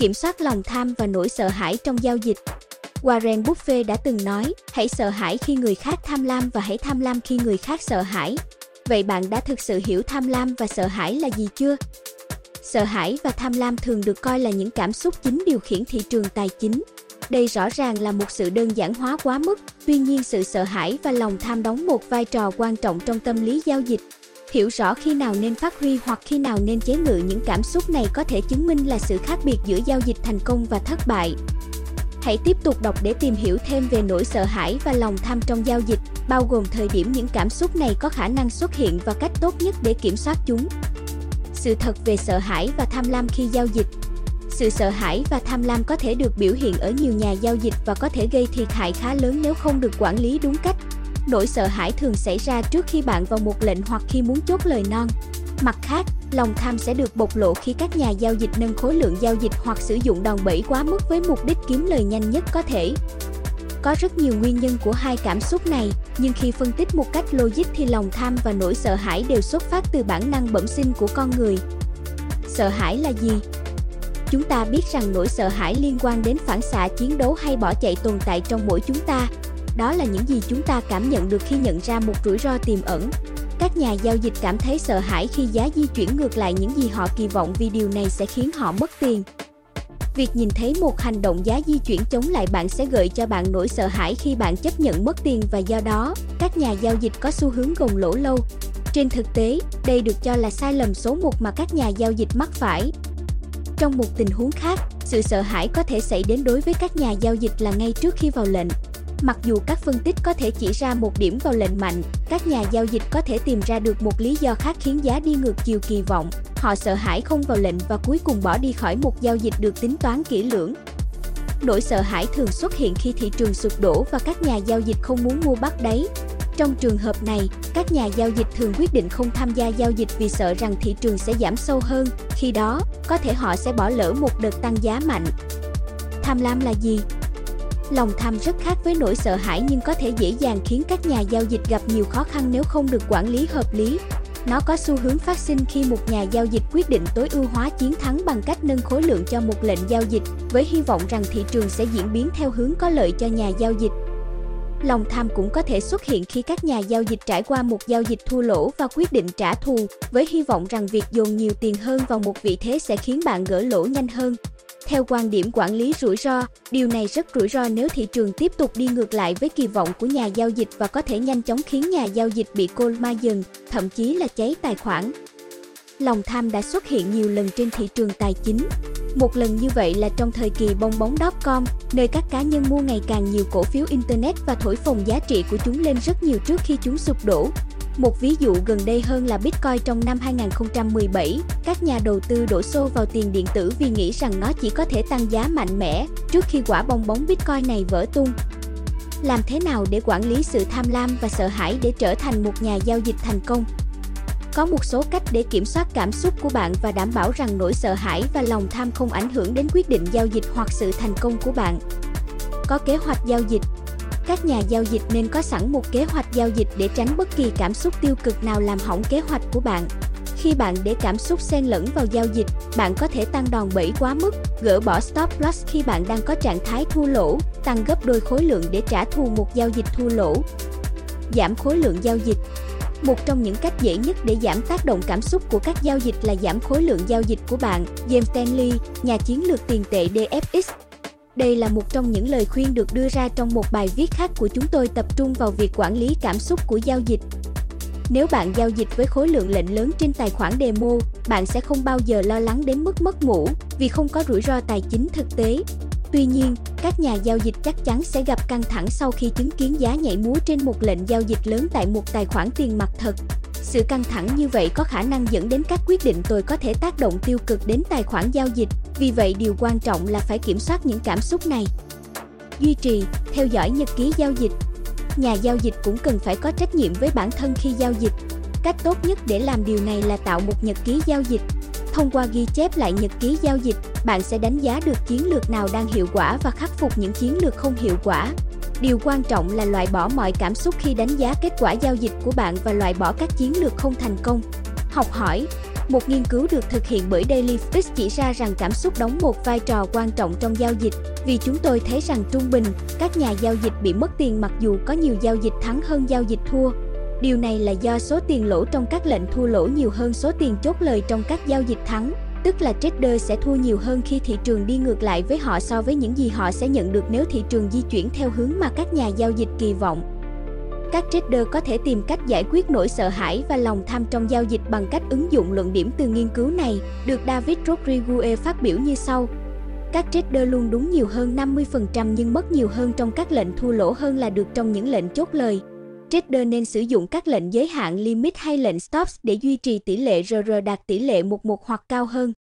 kiểm soát lòng tham và nỗi sợ hãi trong giao dịch. Warren Buffett đã từng nói, hãy sợ hãi khi người khác tham lam và hãy tham lam khi người khác sợ hãi. Vậy bạn đã thực sự hiểu tham lam và sợ hãi là gì chưa? Sợ hãi và tham lam thường được coi là những cảm xúc chính điều khiển thị trường tài chính. Đây rõ ràng là một sự đơn giản hóa quá mức, tuy nhiên sự sợ hãi và lòng tham đóng một vai trò quan trọng trong tâm lý giao dịch. Hiểu rõ khi nào nên phát huy hoặc khi nào nên chế ngự những cảm xúc này có thể chứng minh là sự khác biệt giữa giao dịch thành công và thất bại. Hãy tiếp tục đọc để tìm hiểu thêm về nỗi sợ hãi và lòng tham trong giao dịch, bao gồm thời điểm những cảm xúc này có khả năng xuất hiện và cách tốt nhất để kiểm soát chúng. Sự thật về sợ hãi và tham lam khi giao dịch sự sợ hãi và tham lam có thể được biểu hiện ở nhiều nhà giao dịch và có thể gây thiệt hại khá lớn nếu không được quản lý đúng cách. Nỗi sợ hãi thường xảy ra trước khi bạn vào một lệnh hoặc khi muốn chốt lời non. Mặt khác, lòng tham sẽ được bộc lộ khi các nhà giao dịch nâng khối lượng giao dịch hoặc sử dụng đòn bẩy quá mức với mục đích kiếm lời nhanh nhất có thể. Có rất nhiều nguyên nhân của hai cảm xúc này, nhưng khi phân tích một cách logic thì lòng tham và nỗi sợ hãi đều xuất phát từ bản năng bẩm sinh của con người. Sợ hãi là gì? Chúng ta biết rằng nỗi sợ hãi liên quan đến phản xạ chiến đấu hay bỏ chạy tồn tại trong mỗi chúng ta. Đó là những gì chúng ta cảm nhận được khi nhận ra một rủi ro tiềm ẩn. Các nhà giao dịch cảm thấy sợ hãi khi giá di chuyển ngược lại những gì họ kỳ vọng vì điều này sẽ khiến họ mất tiền. Việc nhìn thấy một hành động giá di chuyển chống lại bạn sẽ gợi cho bạn nỗi sợ hãi khi bạn chấp nhận mất tiền và do đó, các nhà giao dịch có xu hướng gồng lỗ lâu. Trên thực tế, đây được cho là sai lầm số 1 mà các nhà giao dịch mắc phải. Trong một tình huống khác, sự sợ hãi có thể xảy đến đối với các nhà giao dịch là ngay trước khi vào lệnh. Mặc dù các phân tích có thể chỉ ra một điểm vào lệnh mạnh, các nhà giao dịch có thể tìm ra được một lý do khác khiến giá đi ngược chiều kỳ vọng. Họ sợ hãi không vào lệnh và cuối cùng bỏ đi khỏi một giao dịch được tính toán kỹ lưỡng. Nỗi sợ hãi thường xuất hiện khi thị trường sụp đổ và các nhà giao dịch không muốn mua bắt đáy. Trong trường hợp này, các nhà giao dịch thường quyết định không tham gia giao dịch vì sợ rằng thị trường sẽ giảm sâu hơn, khi đó, có thể họ sẽ bỏ lỡ một đợt tăng giá mạnh. Tham lam là gì? Lòng tham rất khác với nỗi sợ hãi nhưng có thể dễ dàng khiến các nhà giao dịch gặp nhiều khó khăn nếu không được quản lý hợp lý. Nó có xu hướng phát sinh khi một nhà giao dịch quyết định tối ưu hóa chiến thắng bằng cách nâng khối lượng cho một lệnh giao dịch, với hy vọng rằng thị trường sẽ diễn biến theo hướng có lợi cho nhà giao dịch. Lòng tham cũng có thể xuất hiện khi các nhà giao dịch trải qua một giao dịch thua lỗ và quyết định trả thù, với hy vọng rằng việc dồn nhiều tiền hơn vào một vị thế sẽ khiến bạn gỡ lỗ nhanh hơn. Theo quan điểm quản lý rủi ro, điều này rất rủi ro nếu thị trường tiếp tục đi ngược lại với kỳ vọng của nhà giao dịch và có thể nhanh chóng khiến nhà giao dịch bị cô ma dần, thậm chí là cháy tài khoản. Lòng tham đã xuất hiện nhiều lần trên thị trường tài chính. Một lần như vậy là trong thời kỳ bong bóng.com, nơi các cá nhân mua ngày càng nhiều cổ phiếu Internet và thổi phồng giá trị của chúng lên rất nhiều trước khi chúng sụp đổ. Một ví dụ gần đây hơn là Bitcoin trong năm 2017, các nhà đầu tư đổ xô vào tiền điện tử vì nghĩ rằng nó chỉ có thể tăng giá mạnh mẽ trước khi quả bong bóng Bitcoin này vỡ tung. Làm thế nào để quản lý sự tham lam và sợ hãi để trở thành một nhà giao dịch thành công? Có một số cách để kiểm soát cảm xúc của bạn và đảm bảo rằng nỗi sợ hãi và lòng tham không ảnh hưởng đến quyết định giao dịch hoặc sự thành công của bạn. Có kế hoạch giao dịch các nhà giao dịch nên có sẵn một kế hoạch giao dịch để tránh bất kỳ cảm xúc tiêu cực nào làm hỏng kế hoạch của bạn. Khi bạn để cảm xúc xen lẫn vào giao dịch, bạn có thể tăng đòn bẩy quá mức, gỡ bỏ stop loss khi bạn đang có trạng thái thua lỗ, tăng gấp đôi khối lượng để trả thù một giao dịch thua lỗ. Giảm khối lượng giao dịch một trong những cách dễ nhất để giảm tác động cảm xúc của các giao dịch là giảm khối lượng giao dịch của bạn, James Stanley, nhà chiến lược tiền tệ DFX. Đây là một trong những lời khuyên được đưa ra trong một bài viết khác của chúng tôi tập trung vào việc quản lý cảm xúc của giao dịch. Nếu bạn giao dịch với khối lượng lệnh lớn trên tài khoản demo, bạn sẽ không bao giờ lo lắng đến mức mất ngủ vì không có rủi ro tài chính thực tế. Tuy nhiên, các nhà giao dịch chắc chắn sẽ gặp căng thẳng sau khi chứng kiến giá nhảy múa trên một lệnh giao dịch lớn tại một tài khoản tiền mặt thật. Sự căng thẳng như vậy có khả năng dẫn đến các quyết định tồi có thể tác động tiêu cực đến tài khoản giao dịch. Vì vậy, điều quan trọng là phải kiểm soát những cảm xúc này. Duy trì, theo dõi nhật ký giao dịch. Nhà giao dịch cũng cần phải có trách nhiệm với bản thân khi giao dịch. Cách tốt nhất để làm điều này là tạo một nhật ký giao dịch. Thông qua ghi chép lại nhật ký giao dịch, bạn sẽ đánh giá được chiến lược nào đang hiệu quả và khắc phục những chiến lược không hiệu quả. Điều quan trọng là loại bỏ mọi cảm xúc khi đánh giá kết quả giao dịch của bạn và loại bỏ các chiến lược không thành công. Học hỏi Một nghiên cứu được thực hiện bởi Daily Fix chỉ ra rằng cảm xúc đóng một vai trò quan trọng trong giao dịch, vì chúng tôi thấy rằng trung bình, các nhà giao dịch bị mất tiền mặc dù có nhiều giao dịch thắng hơn giao dịch thua. Điều này là do số tiền lỗ trong các lệnh thua lỗ nhiều hơn số tiền chốt lời trong các giao dịch thắng, tức là trader sẽ thua nhiều hơn khi thị trường đi ngược lại với họ so với những gì họ sẽ nhận được nếu thị trường di chuyển theo hướng mà các nhà giao dịch kỳ vọng. Các trader có thể tìm cách giải quyết nỗi sợ hãi và lòng tham trong giao dịch bằng cách ứng dụng luận điểm từ nghiên cứu này, được David Rodriguez phát biểu như sau. Các trader luôn đúng nhiều hơn 50% nhưng mất nhiều hơn trong các lệnh thua lỗ hơn là được trong những lệnh chốt lời. Trader nên sử dụng các lệnh giới hạn limit hay lệnh stops để duy trì tỷ lệ RR đạt tỷ lệ 11 hoặc cao hơn.